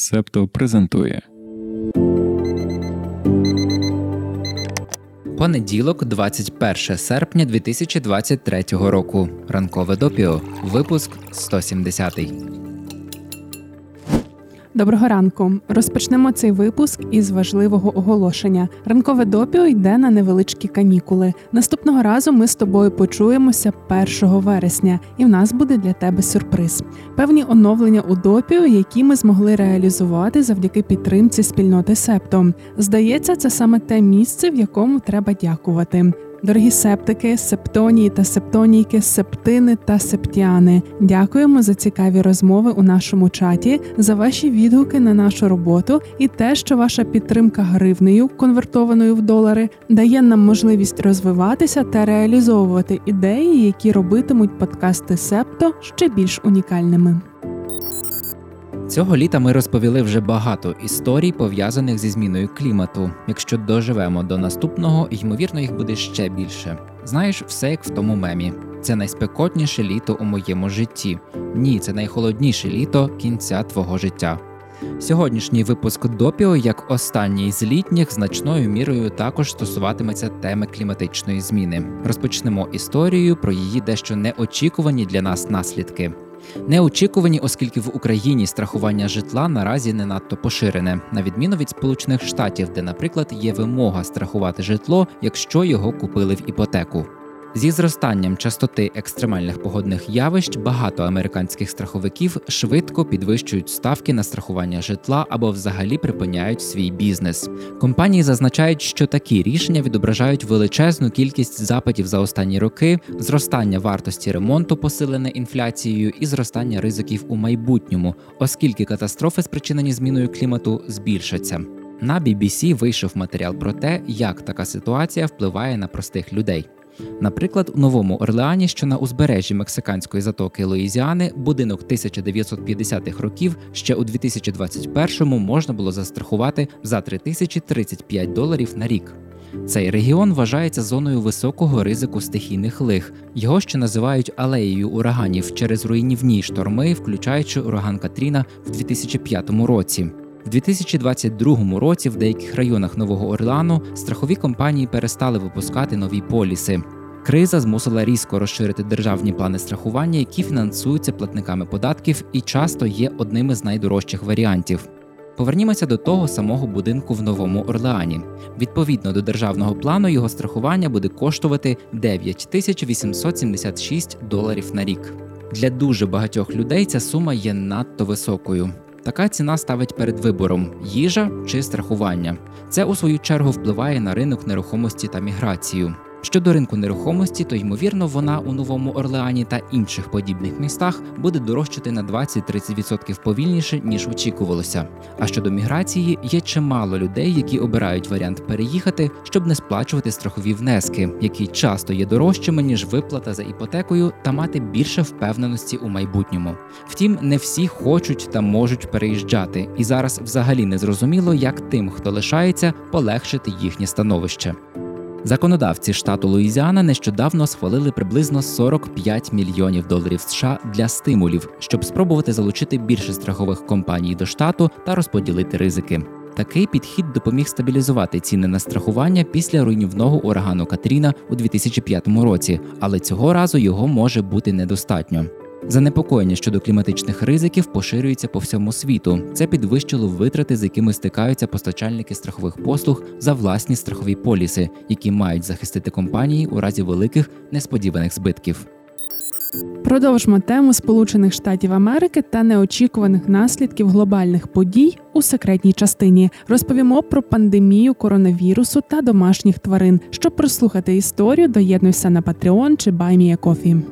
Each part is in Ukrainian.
Септо презентує. Понеділок, 21 серпня 2023 року. Ранкове допіо. Випуск 170. Доброго ранку. Розпочнемо цей випуск із важливого оголошення. Ранкове допіо йде на невеличкі канікули. Наступного разу ми з тобою почуємося 1 вересня, і в нас буде для тебе сюрприз. Певні оновлення у допіо, які ми змогли реалізувати завдяки підтримці спільноти Септо. Здається, це саме те місце, в якому треба дякувати. Дорогі септики, септонії та септонійки, септини та септіани. Дякуємо за цікаві розмови у нашому чаті, за ваші відгуки на нашу роботу і те, що ваша підтримка гривнею, конвертованою в долари, дає нам можливість розвиватися та реалізовувати ідеї, які робитимуть подкасти Септо ще більш унікальними. Цього літа ми розповіли вже багато історій, пов'язаних зі зміною клімату. Якщо доживемо до наступного, ймовірно, їх буде ще більше. Знаєш, все як в тому мемі. Це найспекотніше літо у моєму житті. Ні, це найхолодніше літо кінця твого життя. Сьогоднішній випуск допіо, як останній з літніх, значною мірою також стосуватиметься теми кліматичної зміни. Розпочнемо історію про її дещо неочікувані для нас наслідки. Неочікувані, оскільки в Україні страхування житла наразі не надто поширене, на відміну від Сполучених Штатів, де, наприклад, є вимога страхувати житло, якщо його купили в іпотеку. Зі зростанням частоти екстремальних погодних явищ багато американських страховиків швидко підвищують ставки на страхування житла або взагалі припиняють свій бізнес. Компанії зазначають, що такі рішення відображають величезну кількість запитів за останні роки, зростання вартості ремонту, посилене інфляцією, і зростання ризиків у майбутньому, оскільки катастрофи, спричинені зміною клімату, збільшаться. На BBC вийшов матеріал про те, як така ситуація впливає на простих людей. Наприклад, у Новому Орлеані, що на узбережжі мексиканської затоки Луїзіани, будинок 1950-х років ще у 2021-му можна було застрахувати за 3035 доларів на рік. Цей регіон вважається зоною високого ризику стихійних лих. Його ще називають алеєю ураганів через руйнівні шторми, включаючи ураган Катріна в 2005 році. В 2022 році в деяких районах Нового Орлеану страхові компанії перестали випускати нові поліси. Криза змусила різко розширити державні плани страхування, які фінансуються платниками податків і часто є одним із найдорожчих варіантів. Повернімося до того самого будинку в Новому Орлеані. Відповідно до державного плану, його страхування буде коштувати 9876 доларів на рік. Для дуже багатьох людей ця сума є надто високою. Така ціна ставить перед вибором їжа чи страхування. Це у свою чергу впливає на ринок нерухомості та міграцію. Щодо ринку нерухомості, то ймовірно вона у Новому Орлеані та інших подібних містах буде дорожчати на 20-30% повільніше ніж очікувалося. А щодо міграції, є чимало людей, які обирають варіант переїхати, щоб не сплачувати страхові внески, які часто є дорожчими ніж виплата за іпотекою, та мати більше впевненості у майбутньому. Втім, не всі хочуть та можуть переїжджати, і зараз взагалі не зрозуміло, як тим, хто лишається, полегшити їхнє становище. Законодавці штату Луїзіана нещодавно схвалили приблизно 45 мільйонів доларів США для стимулів, щоб спробувати залучити більше страхових компаній до штату та розподілити ризики. Такий підхід допоміг стабілізувати ціни на страхування після руйнівного урагану Катріна у 2005 році, але цього разу його може бути недостатньо. Занепокоєння щодо кліматичних ризиків поширюється по всьому світу. Це підвищило витрати, з якими стикаються постачальники страхових послуг за власні страхові поліси, які мають захистити компанії у разі великих несподіваних збитків. Продовжимо тему Сполучених Штатів Америки та неочікуваних наслідків глобальних подій у секретній частині. Розповімо про пандемію коронавірусу та домашніх тварин. Щоб прослухати історію, доєднуйся на Patreon чи BuyMeACoffee.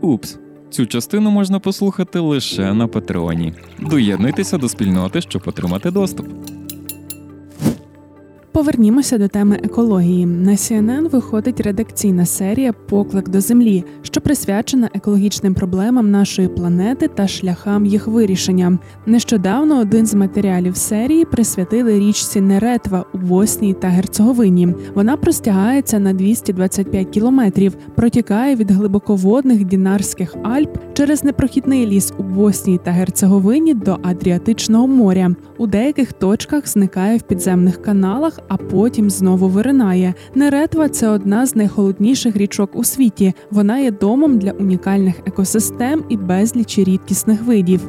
Упс. Цю частину можна послухати лише на Патреоні. Доєднуйтеся до спільноти, щоб отримати доступ. Повернімося до теми екології. На CNN виходить редакційна серія Поклик до землі, що присвячена екологічним проблемам нашої планети та шляхам їх вирішення. Нещодавно один з матеріалів серії присвятили річці Неретва у Боснії та Герцеговині. Вона простягається на 225 кілометрів, протікає від глибоководних Дінарських Альп через непрохідний ліс у Боснії та Герцеговині до Адріатичного моря. У деяких точках зникає в підземних каналах, а потім знову виринає. Неретва це одна з найхолодніших річок у світі. Вона є домом для унікальних екосистем і безлічі рідкісних видів.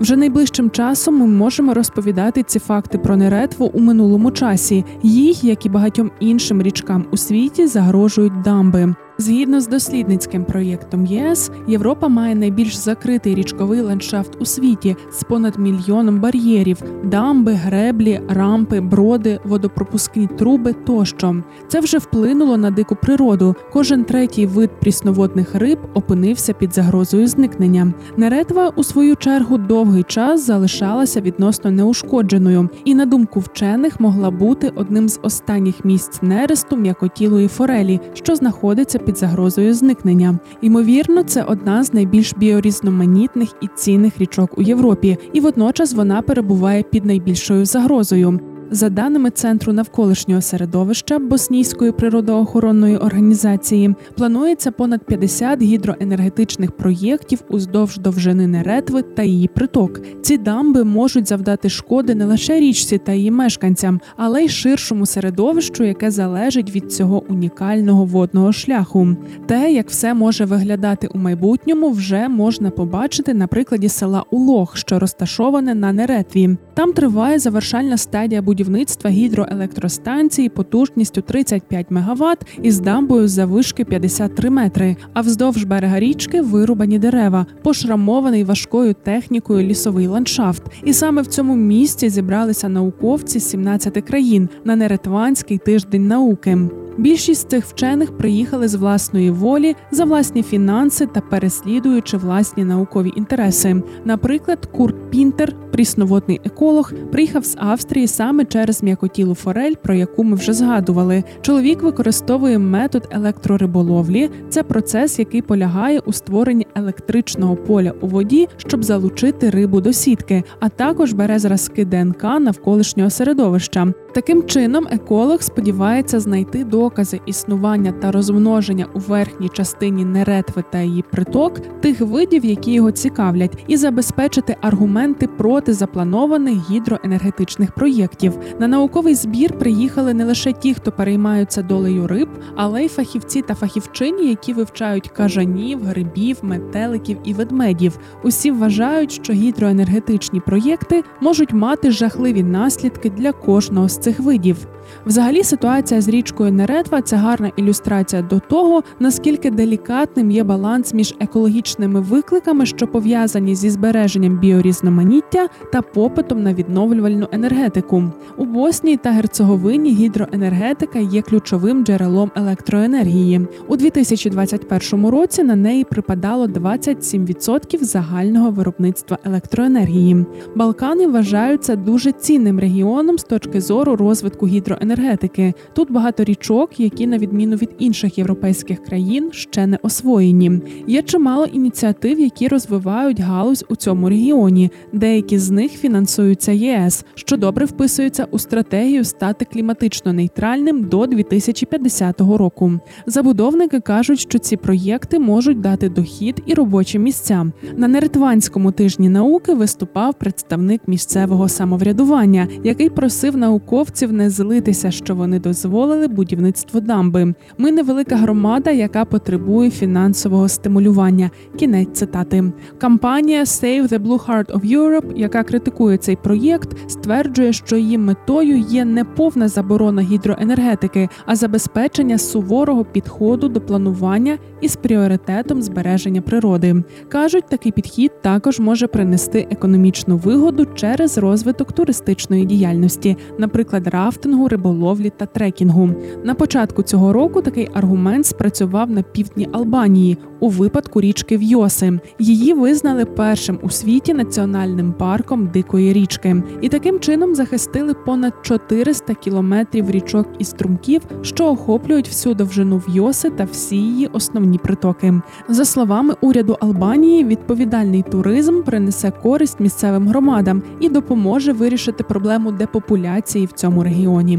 Вже найближчим часом ми можемо розповідати ці факти про неретву у минулому часі. Їй, як і багатьом іншим річкам у світі, загрожують дамби. Згідно з дослідницьким проєктом ЄС, Європа має найбільш закритий річковий ландшафт у світі з понад мільйоном бар'єрів: дамби, греблі, рампи, броди, водопропускні труби тощо. Це вже вплинуло на дику природу. Кожен третій вид прісноводних риб опинився під загрозою зникнення. Неретва у свою чергу довгий час залишалася відносно неушкодженою, і на думку вчених могла бути одним з останніх місць нересту м'якотілої форелі, що знаходиться під під загрозою зникнення. Ймовірно, це одна з найбільш біорізноманітних і цінних річок у Європі, і водночас вона перебуває під найбільшою загрозою. За даними Центру навколишнього середовища Боснійської природоохоронної організації, планується понад 50 гідроенергетичних проєктів уздовж довжини Неретви та її приток. Ці дамби можуть завдати шкоди не лише річці та її мешканцям, але й ширшому середовищу, яке залежить від цього унікального водного шляху. Те, як все може виглядати у майбутньому, вже можна побачити на прикладі села Улог, що розташоване на Неретві. Там триває завершальна стадія будівництва будівництва гідроелектростанції потужністю 35 МВт із дамбою завишки 53 метри. А вздовж берега річки вирубані дерева, пошрамований важкою технікою лісовий ландшафт. І саме в цьому місці зібралися науковці з 17 країн на Неретванський тиждень науки. Більшість цих вчених приїхали з власної волі за власні фінанси та переслідуючи власні наукові інтереси. Наприклад, Курт Пінтер, прісноводний еколог, приїхав з Австрії саме через м'якотілу форель, про яку ми вже згадували. Чоловік використовує метод електрориболовлі. Це процес, який полягає у створенні електричного поля у воді, щоб залучити рибу до сітки, а також бере зразки ДНК навколишнього середовища. Таким чином, еколог сподівається знайти докази існування та розмноження у верхній частині неретви та її приток тих видів, які його цікавлять, і забезпечити аргументи проти запланованих гідроенергетичних проєктів. На науковий збір приїхали не лише ті, хто переймаються долею риб, але й фахівці та фахівчині, які вивчають кажанів, грибів, метеликів і ведмедів. Усі вважають, що гідроенергетичні проєкти можуть мати жахливі наслідки для кожного цих видів. Взагалі, ситуація з річкою Неретва це гарна ілюстрація до того, наскільки делікатним є баланс між екологічними викликами, що пов'язані зі збереженням біорізноманіття та попитом на відновлювальну енергетику. У Боснії та Герцеговині гідроенергетика є ключовим джерелом електроенергії. У 2021 році на неї припадало 27% загального виробництва електроенергії. Балкани вважаються дуже цінним регіоном з точки зору розвитку гідроенергетики. Тут багато річок, які, на відміну від інших європейських країн, ще не освоєні. Є чимало ініціатив, які розвивають галузь у цьому регіоні. Деякі з них фінансуються ЄС, що добре вписується у стратегію стати кліматично нейтральним до 2050 року. Забудовники кажуть, що ці проєкти можуть дати дохід і робочі місця. На Неретванському тижні науки виступав представник місцевого самоврядування, який просив науковців не злитися, що вони дозволили будівництво дамби. Ми невелика громада, яка потребує фінансового стимулювання. Кінець цитати. Кампанія Save the Blue Heart of Europe, яка критикує цей проєкт, стверджує, що її метою є не повна заборона гідроенергетики, а забезпечення суворого підходу до планування із пріоритетом збереження природи. кажуть, такий підхід також може принести економічну вигоду через розвиток туристичної діяльності, наприклад наприклад, рафтингу, риболовлі та трекінгу. На початку цього року такий аргумент спрацював на півдні Албанії у випадку річки Вйоси. Її визнали першим у світі національним парком дикої річки, і таким чином захистили понад 400 кілометрів річок і струмків, що охоплюють всю довжину Вйоси та всі її основні притоки. За словами уряду Албанії, відповідальний туризм принесе користь місцевим громадам і допоможе вирішити проблему депопуляції в цьому регіоні.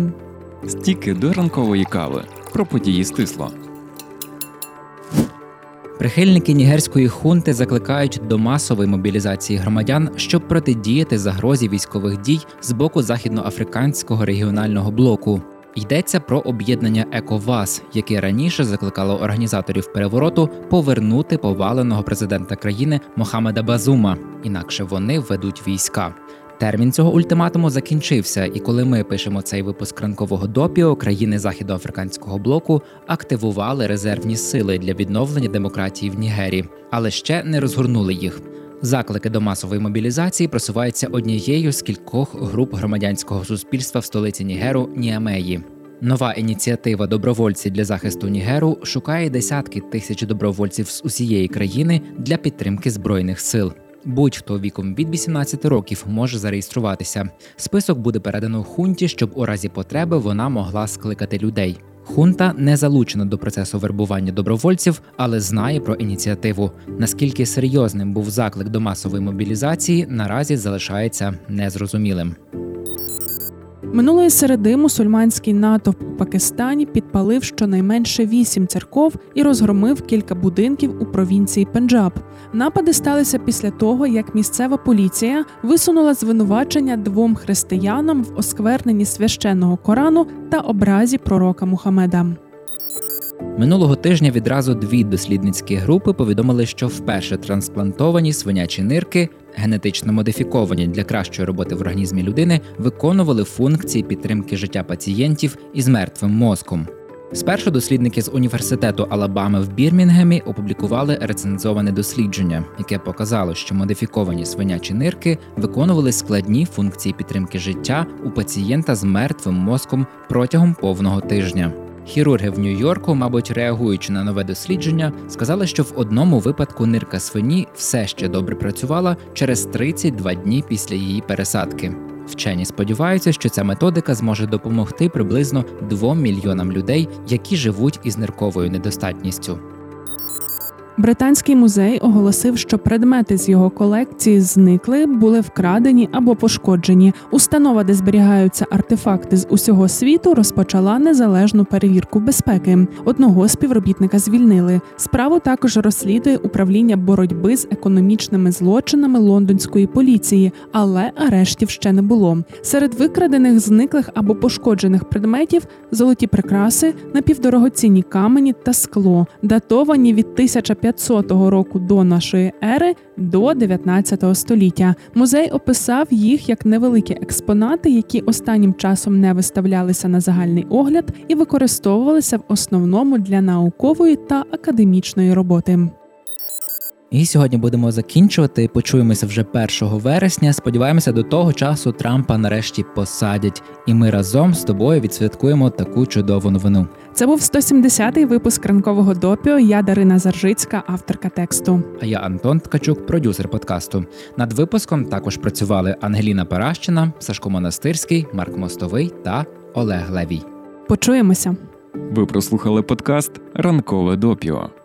Стіки до ранкової кави про події стисло. Прихильники нігерської хунти закликають до масової мобілізації громадян, щоб протидіяти загрозі військових дій з боку західноафриканського регіонального блоку. Йдеться про об'єднання ЕКОВАС, яке раніше закликало організаторів перевороту повернути поваленого президента країни Мохамеда Базума, інакше вони введуть війська. Термін цього ультиматуму закінчився, і коли ми пишемо цей випуск ранкового допіо, країни західноафриканського блоку активували резервні сили для відновлення демократії в Нігері, але ще не розгорнули їх. Заклики до масової мобілізації просуваються однією з кількох груп громадянського суспільства в столиці Нігеру Ніамеї. Нова ініціатива добровольці для захисту Нігеру шукає десятки тисяч добровольців з усієї країни для підтримки збройних сил. Будь-хто віком від 18 років може зареєструватися. Список буде передано хунті, щоб у разі потреби вона могла скликати людей. Хунта не залучена до процесу вербування добровольців, але знає про ініціативу. Наскільки серйозним був заклик до масової мобілізації, наразі залишається незрозумілим. Минулої середи мусульманський натовп у Пакистані підпалив щонайменше вісім церков і розгромив кілька будинків у провінції Пенджаб. Напади сталися після того, як місцева поліція висунула звинувачення двом християнам в оскверненні священного Корану та образі пророка Мухаммеда. Минулого тижня відразу дві дослідницькі групи повідомили, що вперше трансплантовані свинячі нирки, генетично модифіковані для кращої роботи в організмі людини, виконували функції підтримки життя пацієнтів із мертвим мозком. Спершу дослідники з університету Алабами в Бірмінгемі опублікували рецензоване дослідження, яке показало, що модифіковані свинячі нирки виконували складні функції підтримки життя у пацієнта з мертвим мозком протягом повного тижня. Хірурги в Нью-Йорку, мабуть, реагуючи на нове дослідження, сказали, що в одному випадку нирка свині все ще добре працювала через 32 дні після її пересадки. Вчені сподіваються, що ця методика зможе допомогти приблизно 2 мільйонам людей, які живуть із нирковою недостатністю. Британський музей оголосив, що предмети з його колекції зникли, були вкрадені або пошкоджені. Установа, де зберігаються артефакти з усього світу, розпочала незалежну перевірку безпеки. Одного співробітника звільнили. Справу також розслідує управління боротьби з економічними злочинами лондонської поліції, але арештів ще не було. Серед викрадених, зниклих або пошкоджених предметів золоті прикраси, напівдорогоцінні камені та скло, датовані від 1500 500 року до нашої ери до 19 століття. Музей описав їх як невеликі експонати, які останнім часом не виставлялися на загальний огляд і використовувалися в основному для наукової та академічної роботи. І сьогодні будемо закінчувати. Почуємося вже 1 вересня. Сподіваємося, до того часу Трампа нарешті посадять, і ми разом з тобою відсвяткуємо таку чудову новину. Це був 170-й випуск ранкового допіо. Я Дарина Заржицька, авторка тексту. А я Антон Ткачук, продюсер подкасту. Над випуском також працювали Ангеліна Паращина, Сашко Монастирський, Марк Мостовий та Олег Левій. Почуємося. Ви прослухали подкаст Ранкове допіо.